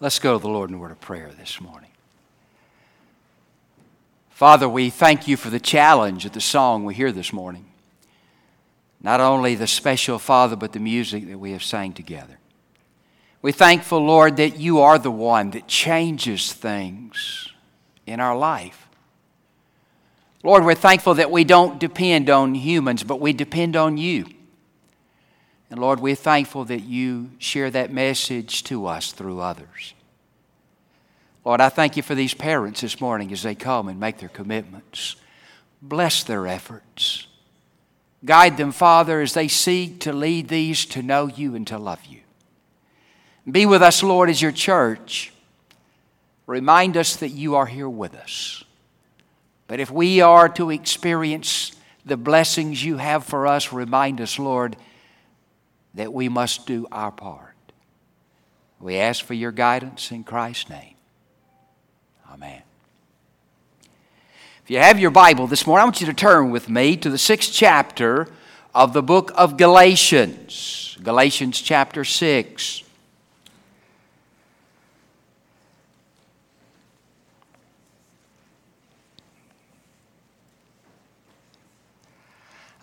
Let's go to the Lord in a word of prayer this morning. Father, we thank you for the challenge of the song we hear this morning. Not only the special, Father, but the music that we have sang together. We're thankful, Lord, that you are the one that changes things in our life. Lord, we're thankful that we don't depend on humans, but we depend on you. And Lord, we're thankful that you share that message to us through others. Lord, I thank you for these parents this morning as they come and make their commitments. Bless their efforts. Guide them, Father, as they seek to lead these to know you and to love you. Be with us, Lord, as your church. Remind us that you are here with us. But if we are to experience the blessings you have for us, remind us, Lord, that we must do our part. We ask for your guidance in Christ's name. Amen. If you have your Bible this morning, I want you to turn with me to the sixth chapter of the book of Galatians. Galatians chapter 6.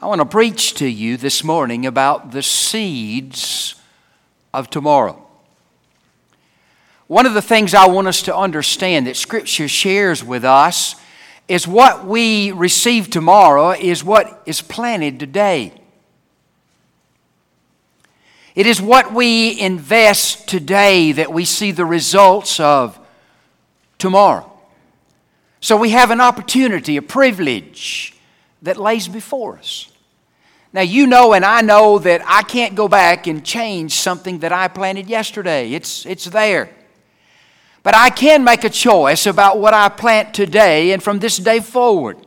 I want to preach to you this morning about the seeds of tomorrow. One of the things I want us to understand that Scripture shares with us is what we receive tomorrow is what is planted today. It is what we invest today that we see the results of tomorrow. So we have an opportunity, a privilege that lays before us. Now, you know, and I know that I can't go back and change something that I planted yesterday. It's, it's there. But I can make a choice about what I plant today and from this day forward.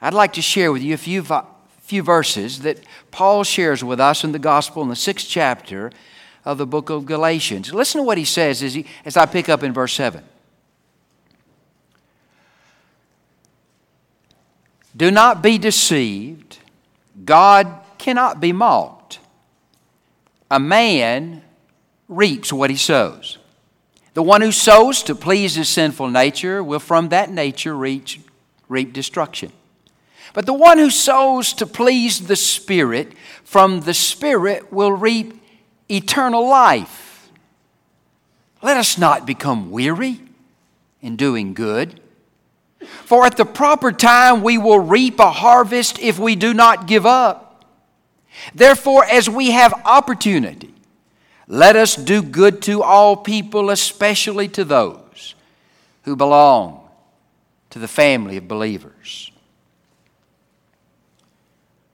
I'd like to share with you a few, few verses that Paul shares with us in the gospel in the sixth chapter of the book of Galatians. Listen to what he says as, he, as I pick up in verse 7. Do not be deceived. God cannot be mocked. A man reaps what he sows. The one who sows to please his sinful nature will from that nature reach, reap destruction. But the one who sows to please the Spirit from the Spirit will reap eternal life. Let us not become weary in doing good. For at the proper time we will reap a harvest if we do not give up. Therefore, as we have opportunity, let us do good to all people, especially to those who belong to the family of believers.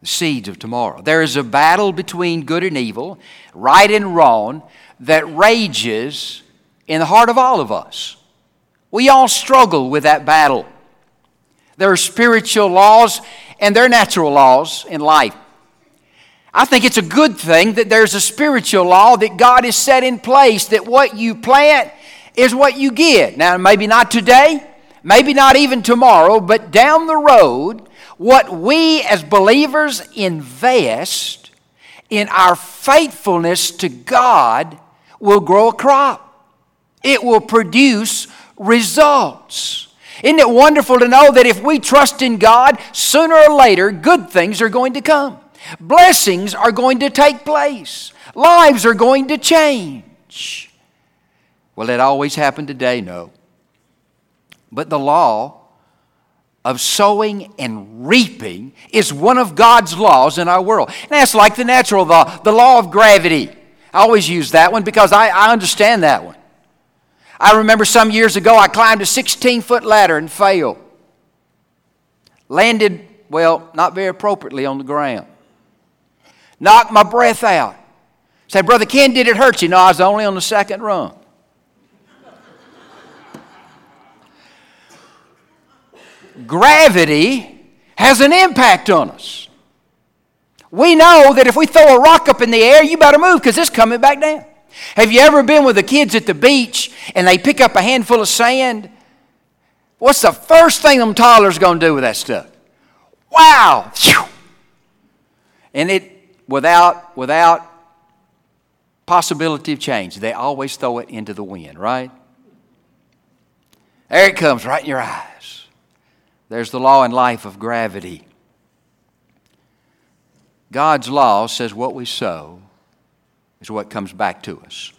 The seeds of tomorrow. There is a battle between good and evil, right and wrong, that rages in the heart of all of us. We all struggle with that battle. There are spiritual laws and there are natural laws in life. I think it's a good thing that there's a spiritual law that God has set in place that what you plant is what you get. Now, maybe not today, maybe not even tomorrow, but down the road, what we as believers invest in our faithfulness to God will grow a crop. It will produce results. Isn't it wonderful to know that if we trust in God, sooner or later, good things are going to come? Blessings are going to take place. Lives are going to change. Will it always happen today? No. But the law of sowing and reaping is one of God's laws in our world. And that's like the natural law, the law of gravity. I always use that one because I, I understand that one. I remember some years ago I climbed a 16 foot ladder and failed. Landed, well, not very appropriately on the ground. Knocked my breath out. Said, Brother Ken, did it hurt you? No, I was only on the second rung. Gravity has an impact on us. We know that if we throw a rock up in the air, you better move because it's coming back down. Have you ever been with the kids at the beach and they pick up a handful of sand? What's the first thing them toddlers going to do with that stuff? Wow! And it, without, without possibility of change, they always throw it into the wind, right? There it comes, right in your eyes. There's the law and life of gravity. God's law says what we sow is what comes back to us.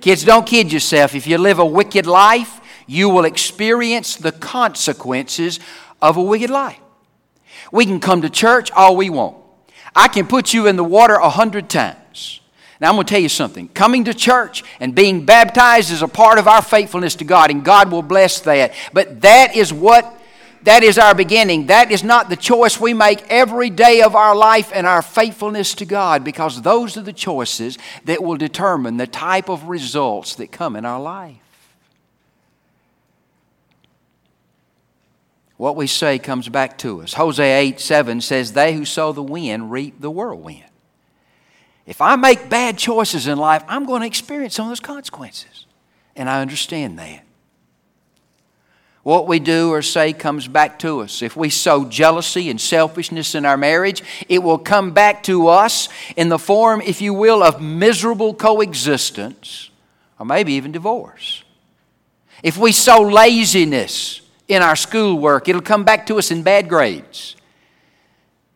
Kids, don't kid yourself. If you live a wicked life, you will experience the consequences of a wicked life. We can come to church all we want. I can put you in the water a hundred times. Now, I'm going to tell you something. Coming to church and being baptized is a part of our faithfulness to God, and God will bless that. But that is what, that is our beginning. That is not the choice we make every day of our life and our faithfulness to God, because those are the choices that will determine the type of results that come in our life. What we say comes back to us. Hosea 8 7 says, They who sow the wind reap the whirlwind. If I make bad choices in life, I'm going to experience some of those consequences. And I understand that. What we do or say comes back to us. If we sow jealousy and selfishness in our marriage, it will come back to us in the form, if you will, of miserable coexistence or maybe even divorce. If we sow laziness in our schoolwork, it'll come back to us in bad grades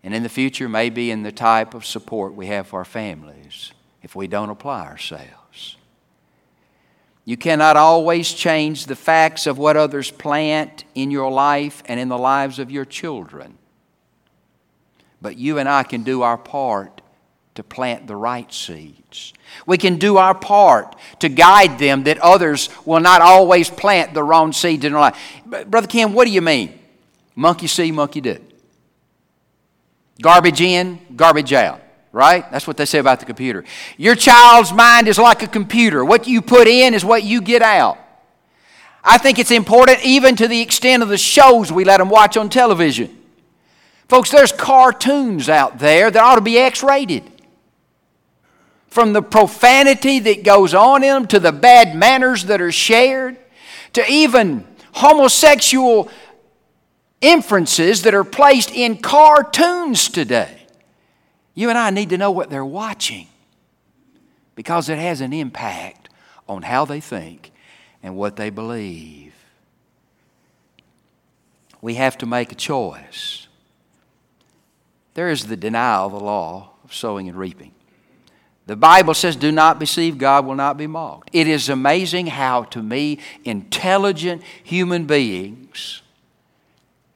and in the future, maybe in the type of support we have for our families if we don't apply ourselves. You cannot always change the facts of what others plant in your life and in the lives of your children. But you and I can do our part to plant the right seeds. We can do our part to guide them that others will not always plant the wrong seeds in their life. Brother Ken, what do you mean? Monkey see, monkey do. Garbage in, garbage out, right? That's what they say about the computer. Your child's mind is like a computer. What you put in is what you get out. I think it's important even to the extent of the shows we let them watch on television. Folks, there's cartoons out there that ought to be X rated. From the profanity that goes on in them to the bad manners that are shared to even homosexual inferences that are placed in cartoons today. You and I need to know what they're watching because it has an impact on how they think and what they believe. We have to make a choice. There is the denial of the law of sowing and reaping. The Bible says, Do not deceive, God will not be mocked. It is amazing how, to me, intelligent human beings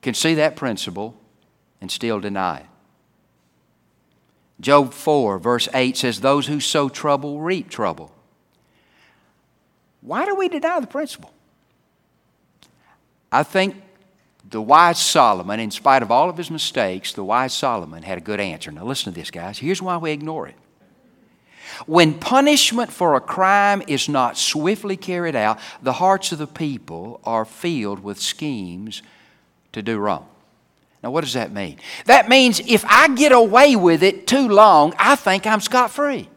can see that principle and still deny it. Job 4, verse 8 says, Those who sow trouble reap trouble. Why do we deny the principle? I think the wise Solomon, in spite of all of his mistakes, the wise Solomon had a good answer. Now, listen to this, guys. Here's why we ignore it. When punishment for a crime is not swiftly carried out, the hearts of the people are filled with schemes to do wrong. Now, what does that mean? That means if I get away with it too long, I think I'm scot free.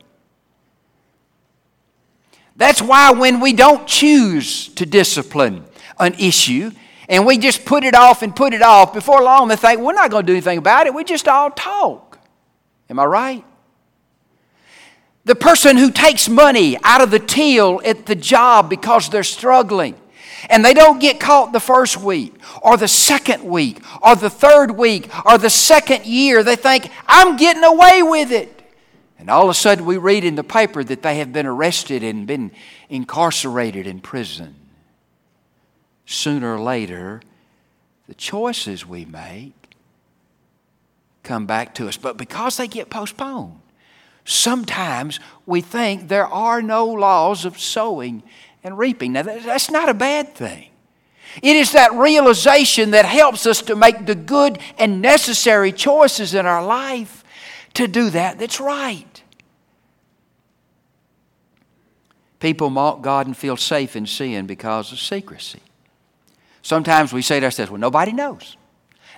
That's why when we don't choose to discipline an issue and we just put it off and put it off, before long they think we're not going to do anything about it. We just all talk. Am I right? The person who takes money out of the till at the job because they're struggling and they don't get caught the first week or the second week or the third week or the second year. They think, I'm getting away with it. And all of a sudden, we read in the paper that they have been arrested and been incarcerated in prison. Sooner or later, the choices we make come back to us. But because they get postponed, sometimes we think there are no laws of sowing and reaping. Now, that's not a bad thing. It is that realization that helps us to make the good and necessary choices in our life to do that that's right. People mock God and feel safe in sin because of secrecy. Sometimes we say to ourselves, well, nobody knows.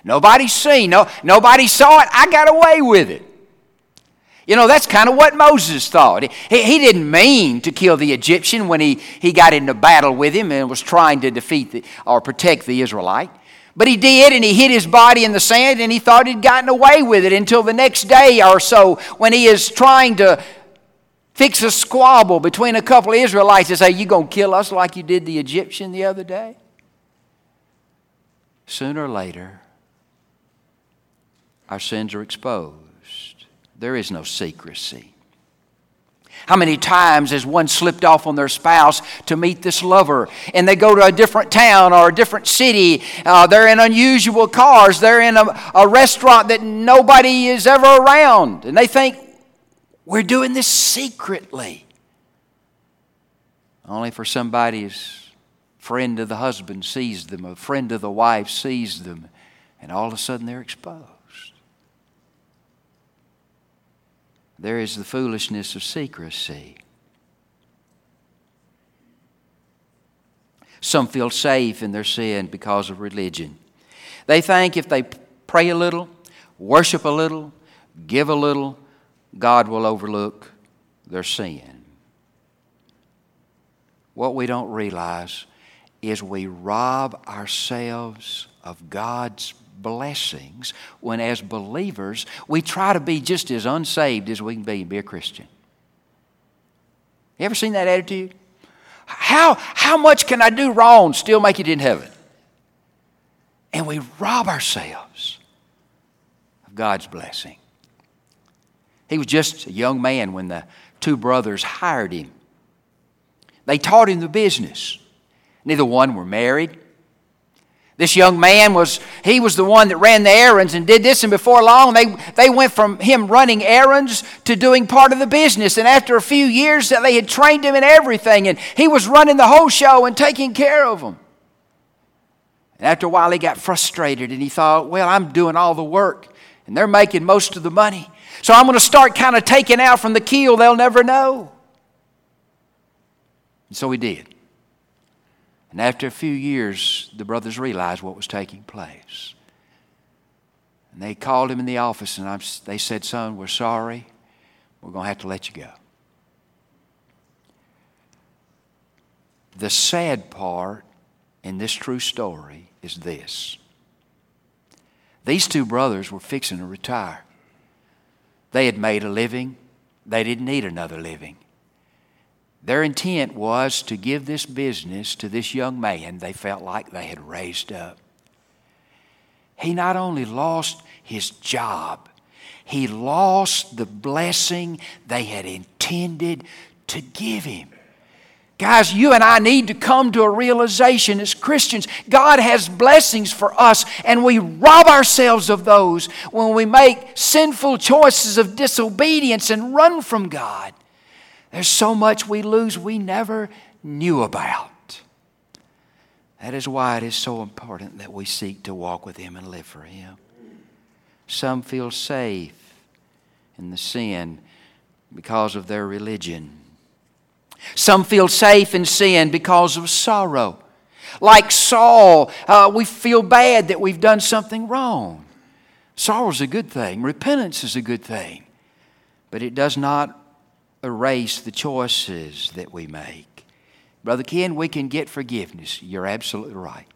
Nobody's seen. No, nobody saw it. I got away with it. You know, that's kind of what Moses thought. He, he didn't mean to kill the Egyptian when he, he got into battle with him and was trying to defeat the, or protect the Israelite. But he did, and he hid his body in the sand, and he thought he'd gotten away with it until the next day or so when he is trying to fix a squabble between a couple of Israelites and say, You going to kill us like you did the Egyptian the other day? Sooner or later, our sins are exposed. There is no secrecy. How many times has one slipped off on their spouse to meet this lover and they go to a different town or a different city? Uh, they're in unusual cars. They're in a, a restaurant that nobody is ever around. And they think, we're doing this secretly. Only for somebody's friend of the husband sees them, a friend of the wife sees them, and all of a sudden they're exposed. There is the foolishness of secrecy. Some feel safe in their sin because of religion. They think if they pray a little, worship a little, give a little, God will overlook their sin. What we don't realize is we rob ourselves of God's blessings when, as believers, we try to be just as unsaved as we can be and be a Christian. You ever seen that attitude? How, how much can I do wrong still make it in heaven? And we rob ourselves of God's blessing. He was just a young man when the two brothers hired him. They taught him the business. Neither one were married. This young man was, he was the one that ran the errands and did this, and before long they, they went from him running errands to doing part of the business. And after a few years, that they had trained him in everything, and he was running the whole show and taking care of them. And after a while, he got frustrated and he thought, well, I'm doing all the work, and they're making most of the money. So I'm going to start kind of taking out from the keel, they'll never know. And so he did. And after a few years, the brothers realized what was taking place. And they called him in the office and I'm, they said, Son, we're sorry. We're going to have to let you go. The sad part in this true story is this these two brothers were fixing to retire. They had made a living, they didn't need another living. Their intent was to give this business to this young man they felt like they had raised up. He not only lost his job, he lost the blessing they had intended to give him. Guys, you and I need to come to a realization as Christians God has blessings for us, and we rob ourselves of those when we make sinful choices of disobedience and run from God. There's so much we lose we never knew about. That is why it is so important that we seek to walk with Him and live for Him. Some feel safe in the sin because of their religion. Some feel safe in sin because of sorrow. Like Saul, uh, we feel bad that we've done something wrong. Sorrow is a good thing, repentance is a good thing, but it does not erase the choices that we make. Brother Ken, we can get forgiveness. You're absolutely right.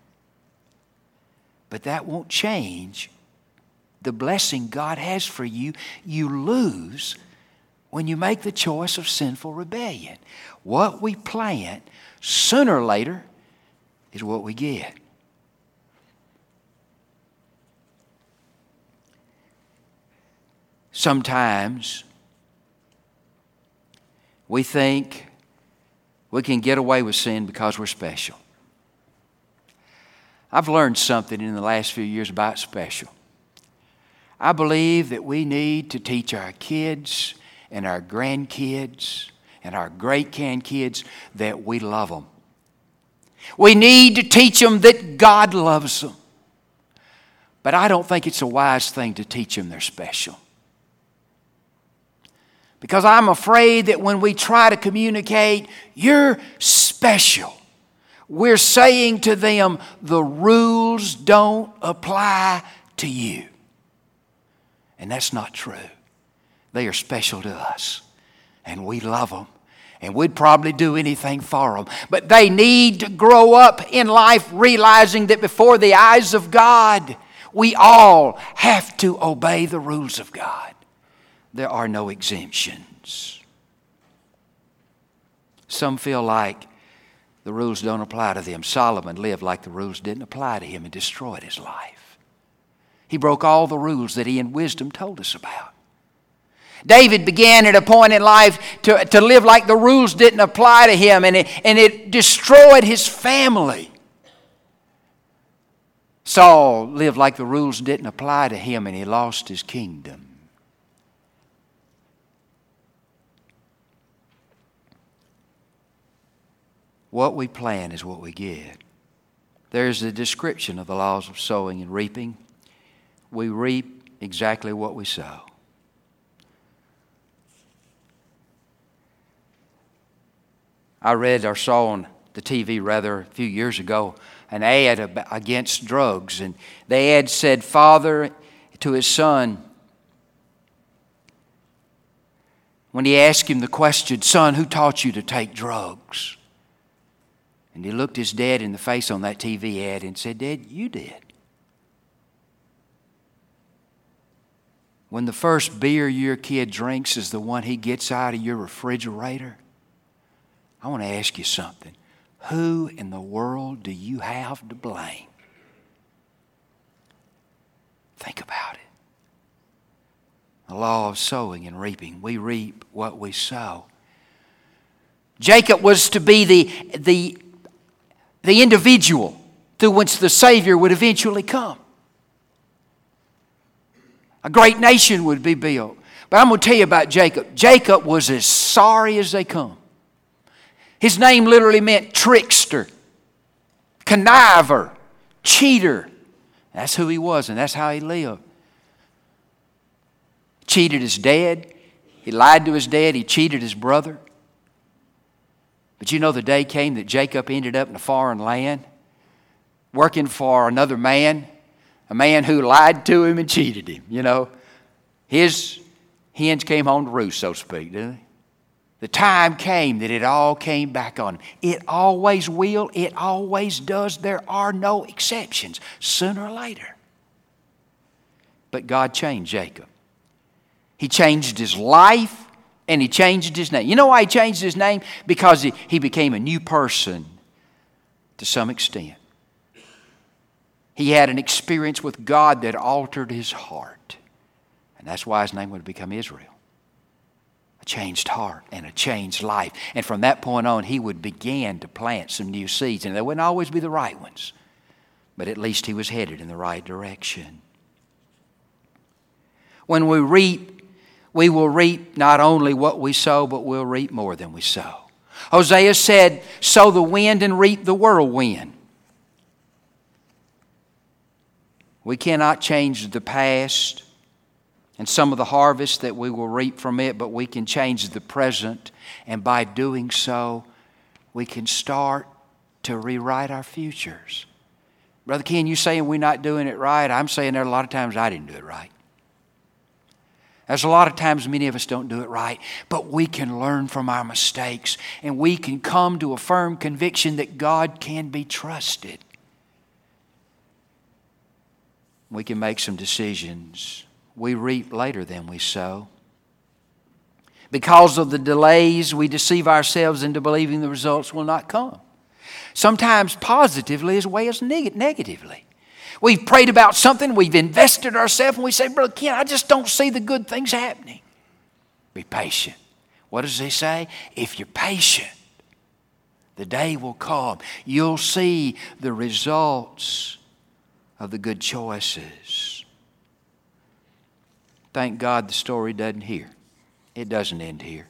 But that won't change the blessing God has for you. You lose when you make the choice of sinful rebellion. What we plant, sooner or later, is what we get. Sometimes we think we can get away with sin because we're special. I've learned something in the last few years about special. I believe that we need to teach our kids and our grandkids and our great grandkids that we love them. We need to teach them that God loves them. But I don't think it's a wise thing to teach them they're special. Because I'm afraid that when we try to communicate, you're special, we're saying to them, the rules don't apply to you. And that's not true. They are special to us, and we love them. And we'd probably do anything for them. But they need to grow up in life realizing that before the eyes of God, we all have to obey the rules of God. There are no exemptions. Some feel like the rules don't apply to them. Solomon lived like the rules didn't apply to him and destroyed his life. He broke all the rules that he in wisdom told us about. David began at a point in life to, to live like the rules didn't apply to him, and it, and it destroyed his family. Saul lived like the rules didn't apply to him, and he lost his kingdom. What we plant is what we get. There's a description of the laws of sowing and reaping. We reap exactly what we sow. I read or saw on the TV rather a few years ago an ad against drugs, and the ad said, Father to his son, when he asked him the question, Son, who taught you to take drugs? And he looked his dad in the face on that TV ad and said, Dad, you did. When the first beer your kid drinks is the one he gets out of your refrigerator, I want to ask you something. Who in the world do you have to blame? Think about it. The law of sowing and reaping. We reap what we sow. Jacob was to be the, the the individual through which the Savior would eventually come. A great nation would be built. But I'm going to tell you about Jacob. Jacob was as sorry as they come. His name literally meant trickster, conniver, cheater. That's who he was, and that's how he lived. Cheated his dad. He lied to his dad. He cheated his brother. But you know, the day came that Jacob ended up in a foreign land, working for another man, a man who lied to him and cheated him. You know, his hens came home to roost, so to speak, didn't they? The time came that it all came back on him. It always will, it always does. There are no exceptions, sooner or later. But God changed Jacob. He changed his life, and he changed his name. You know why he changed his name? Because he, he became a new person to some extent. He had an experience with God that altered his heart. And that's why his name would become Israel. A changed heart and a changed life. And from that point on, he would begin to plant some new seeds. And they wouldn't always be the right ones, but at least he was headed in the right direction. When we reap we will reap not only what we sow, but we'll reap more than we sow. Hosea said, Sow the wind and reap the whirlwind. We cannot change the past and some of the harvest that we will reap from it, but we can change the present, and by doing so, we can start to rewrite our futures. Brother Ken, you saying we're not doing it right? I'm saying there are a lot of times I didn't do it right. There's a lot of times many of us don't do it right, but we can learn from our mistakes and we can come to a firm conviction that God can be trusted. We can make some decisions. We reap later than we sow. Because of the delays, we deceive ourselves into believing the results will not come. Sometimes positively as well as negatively. We've prayed about something, we've invested ourselves, and we say, Brother Ken, I just don't see the good things happening. Be patient. What does he say? If you're patient, the day will come. You'll see the results of the good choices. Thank God the story doesn't here. It doesn't end here.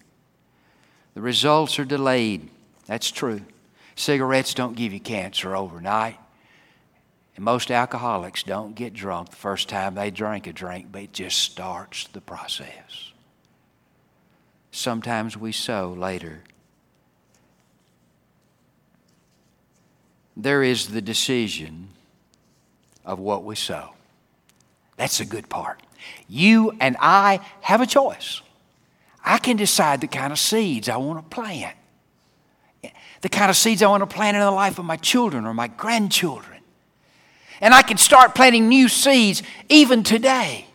The results are delayed. That's true. Cigarettes don't give you cancer overnight. And most alcoholics don't get drunk the first time they drink a drink, but it just starts the process. Sometimes we sow later. There is the decision of what we sow. That's the good part. You and I have a choice. I can decide the kind of seeds I want to plant, the kind of seeds I want to plant in the life of my children or my grandchildren. And I can start planting new seeds even today.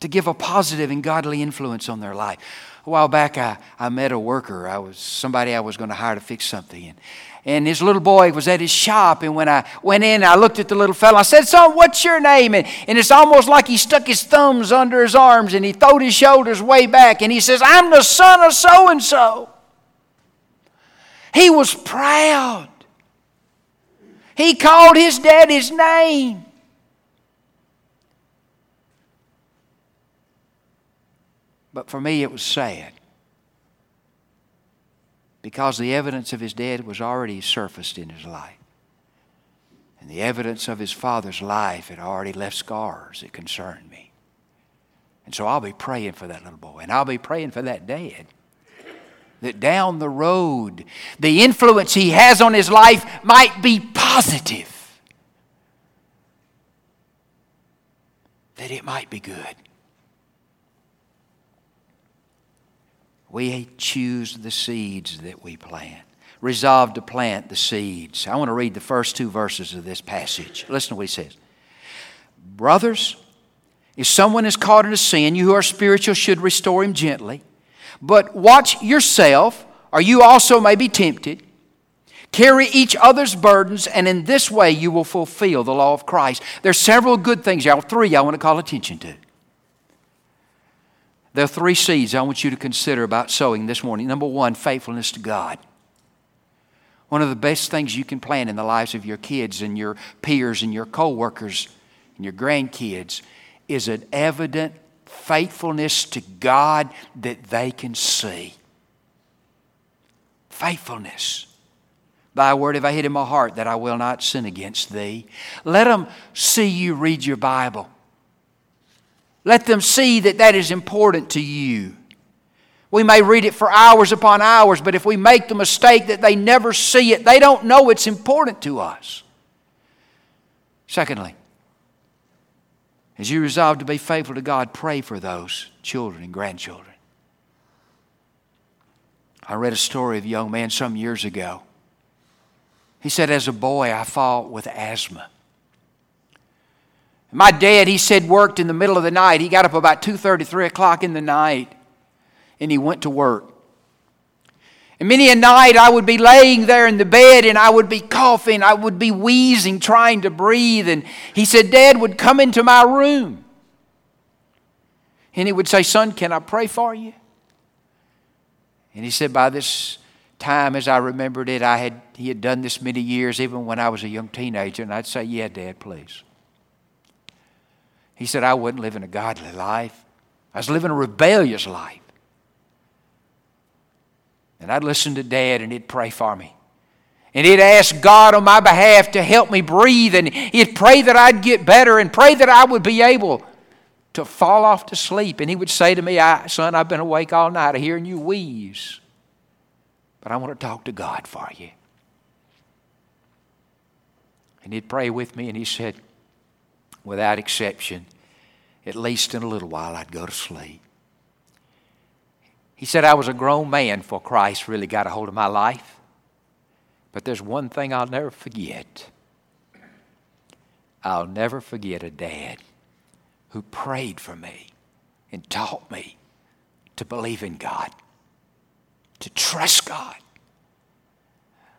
to give a positive and godly influence on their life. A while back, I, I met a worker. I was somebody I was going to hire to fix something. And, and his little boy was at his shop. And when I went in, I looked at the little fellow. I said, Son, what's your name? And, and it's almost like he stuck his thumbs under his arms and he throwed his shoulders way back. And he says, I'm the son of so and so. He was proud. He called his daddy's name. But for me, it was sad because the evidence of his death was already surfaced in his life. And the evidence of his father's life had already left scars that concerned me. And so I'll be praying for that little boy, and I'll be praying for that dad. That down the road, the influence he has on his life might be positive. That it might be good. We choose the seeds that we plant. Resolve to plant the seeds. I want to read the first two verses of this passage. Listen to what he says. Brothers, if someone is caught in a sin, you who are spiritual should restore him gently. But watch yourself, or you also may be tempted. Carry each other's burdens, and in this way you will fulfill the law of Christ. There's several good things, y'all. Three I want to call attention to. There are three seeds I want you to consider about sowing this morning. Number one, faithfulness to God. One of the best things you can plant in the lives of your kids and your peers and your co-workers and your grandkids is an evident faithfulness to God that they can see. Faithfulness. Thy word have I hid in my heart that I will not sin against thee. Let them see you read your Bible. Let them see that that is important to you. We may read it for hours upon hours, but if we make the mistake that they never see it, they don't know it's important to us. Secondly, as you resolve to be faithful to God, pray for those children and grandchildren. I read a story of a young man some years ago. He said, As a boy, I fought with asthma. My dad, he said, worked in the middle of the night. He got up about 2.30, 3 o'clock in the night, and he went to work. And many a night I would be laying there in the bed and I would be coughing, I would be wheezing, trying to breathe. And he said, Dad would come into my room. And he would say, Son, can I pray for you? And he said, By this time, as I remembered it, I had, he had done this many years, even when I was a young teenager. And I'd say, Yeah, Dad, please. He said, I wasn't living a godly life. I was living a rebellious life. And I'd listen to Dad and he'd pray for me. And he'd ask God on my behalf to help me breathe. And he'd pray that I'd get better and pray that I would be able to fall off to sleep. And he would say to me, Son, I've been awake all night hearing you wheeze. But I want to talk to God for you. And he'd pray with me and he said, without exception, at least in a little while, I'd go to sleep. He said, I was a grown man before Christ really got a hold of my life. But there's one thing I'll never forget. I'll never forget a dad who prayed for me and taught me to believe in God, to trust God.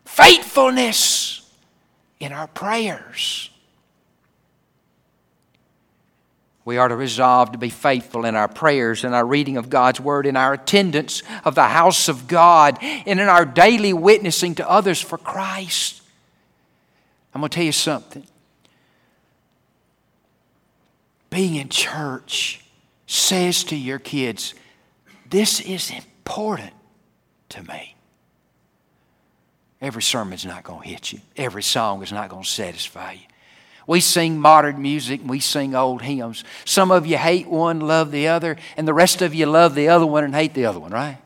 Faithfulness in our prayers. We are to resolve to be faithful in our prayers, in our reading of God's Word, in our attendance of the house of God, and in our daily witnessing to others for Christ. I'm going to tell you something. Being in church says to your kids, This is important to me. Every sermon's not going to hit you, every song is not going to satisfy you. We sing modern music, and we sing old hymns. Some of you hate one, love the other, and the rest of you love the other one and hate the other one, right?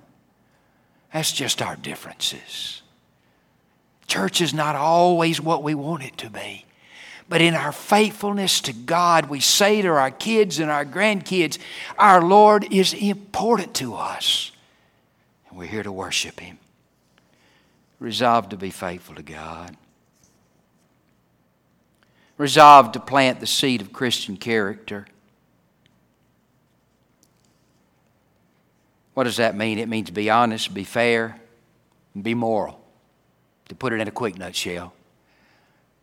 That's just our differences. Church is not always what we want it to be. But in our faithfulness to God, we say to our kids and our grandkids, our Lord is important to us. And we're here to worship Him. Resolve to be faithful to God resolved to plant the seed of Christian character. What does that mean? It means be honest, be fair, and be moral. To put it in a quick nutshell,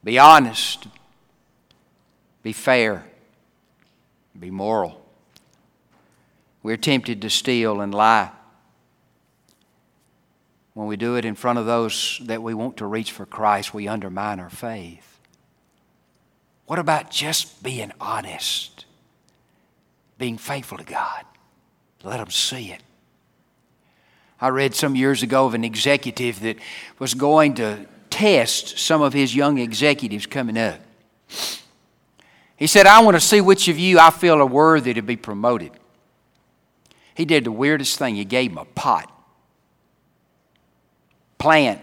be honest, be fair, be moral. We're tempted to steal and lie. When we do it in front of those that we want to reach for Christ, we undermine our faith. What about just being honest, being faithful to God? Let them see it. I read some years ago of an executive that was going to test some of his young executives coming up. He said, I want to see which of you I feel are worthy to be promoted. He did the weirdest thing. He gave him a pot, plant,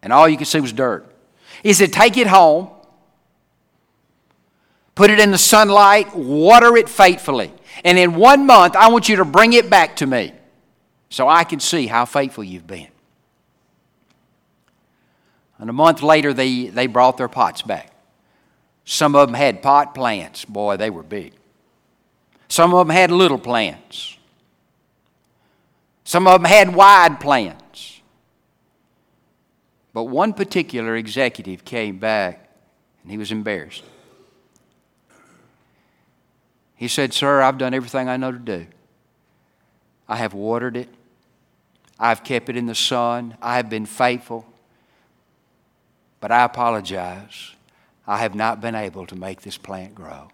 and all you could see was dirt. He said, Take it home, put it in the sunlight, water it faithfully. And in one month, I want you to bring it back to me so I can see how faithful you've been. And a month later, they, they brought their pots back. Some of them had pot plants. Boy, they were big. Some of them had little plants. Some of them had wide plants. But one particular executive came back and he was embarrassed. He said, Sir, I've done everything I know to do. I have watered it, I've kept it in the sun. I have been faithful. But I apologize. I have not been able to make this plant grow.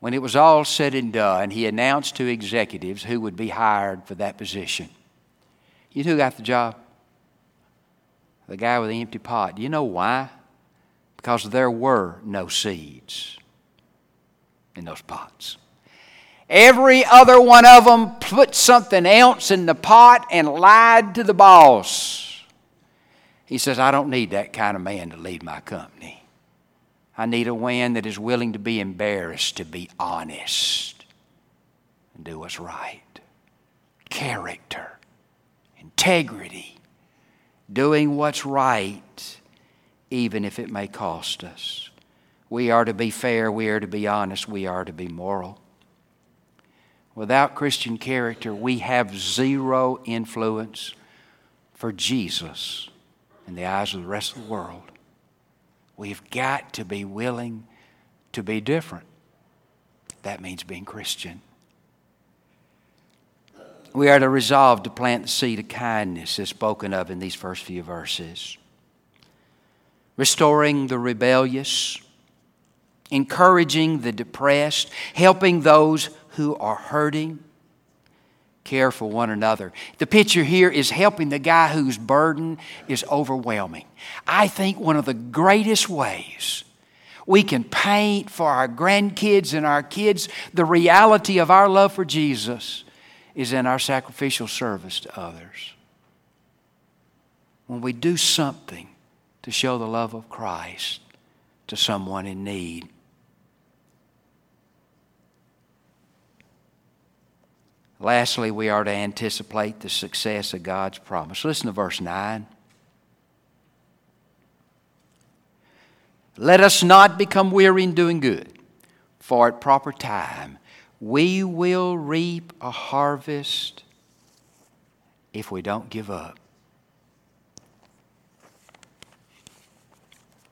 When it was all said and done, he announced to executives who would be hired for that position. You know who got the job? The guy with the empty pot. Do you know why? Because there were no seeds in those pots. Every other one of them put something else in the pot and lied to the boss. He says, I don't need that kind of man to lead my company. I need a man that is willing to be embarrassed, to be honest, and do what's right. Character, integrity, doing what's right, even if it may cost us. We are to be fair, we are to be honest, we are to be moral. Without Christian character, we have zero influence for Jesus in the eyes of the rest of the world. We've got to be willing to be different. That means being Christian. We are to resolve to plant the seed of kindness as spoken of in these first few verses. Restoring the rebellious, encouraging the depressed, helping those who are hurting care for one another. The picture here is helping the guy whose burden is overwhelming. I think one of the greatest ways we can paint for our grandkids and our kids the reality of our love for Jesus is in our sacrificial service to others. When we do something to show the love of Christ to someone in need. Lastly, we are to anticipate the success of God's promise. Listen to verse 9. Let us not become weary in doing good, for at proper time we will reap a harvest if we don't give up.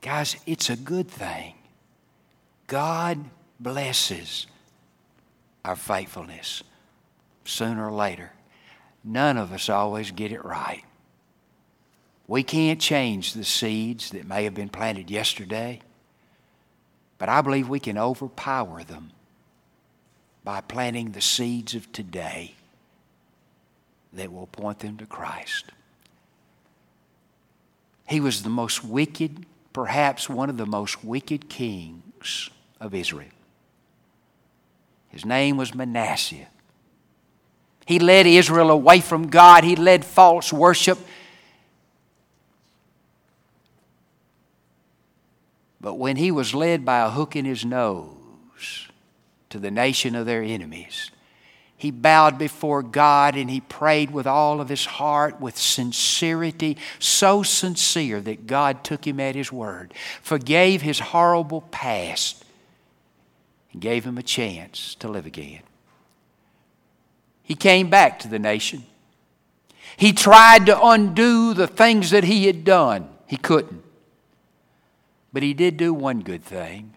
Guys, it's a good thing. God blesses our faithfulness sooner or later. None of us always get it right. We can't change the seeds that may have been planted yesterday, but I believe we can overpower them by planting the seeds of today that will point them to Christ. He was the most wicked, perhaps one of the most wicked kings of Israel. His name was Manasseh. He led Israel away from God, he led false worship. But when he was led by a hook in his nose to the nation of their enemies, he bowed before God and he prayed with all of his heart, with sincerity, so sincere that God took him at his word, forgave his horrible past, and gave him a chance to live again. He came back to the nation. He tried to undo the things that he had done. He couldn't. But he did do one good thing.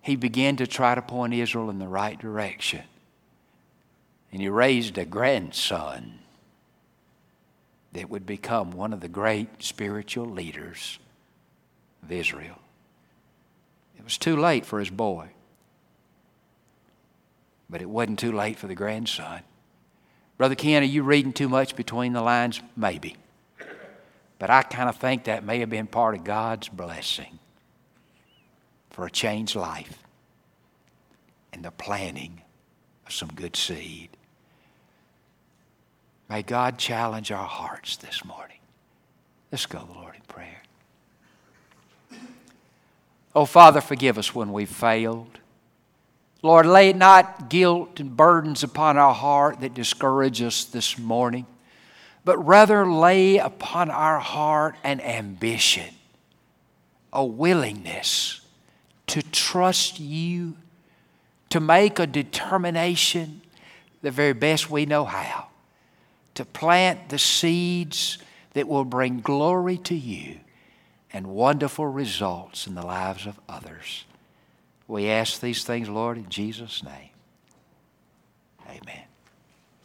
He began to try to point Israel in the right direction. And he raised a grandson that would become one of the great spiritual leaders of Israel. It was too late for his boy, but it wasn't too late for the grandson. Brother Ken, are you reading too much between the lines? Maybe. But I kind of think that may have been part of God's blessing for a changed life and the planting of some good seed. May God challenge our hearts this morning. Let's go, Lord, in prayer. Oh, Father, forgive us when we've failed. Lord, lay not guilt and burdens upon our heart that discourage us this morning, but rather lay upon our heart an ambition, a willingness to trust you, to make a determination the very best we know how, to plant the seeds that will bring glory to you and wonderful results in the lives of others. We ask these things, Lord, in Jesus' name. Amen.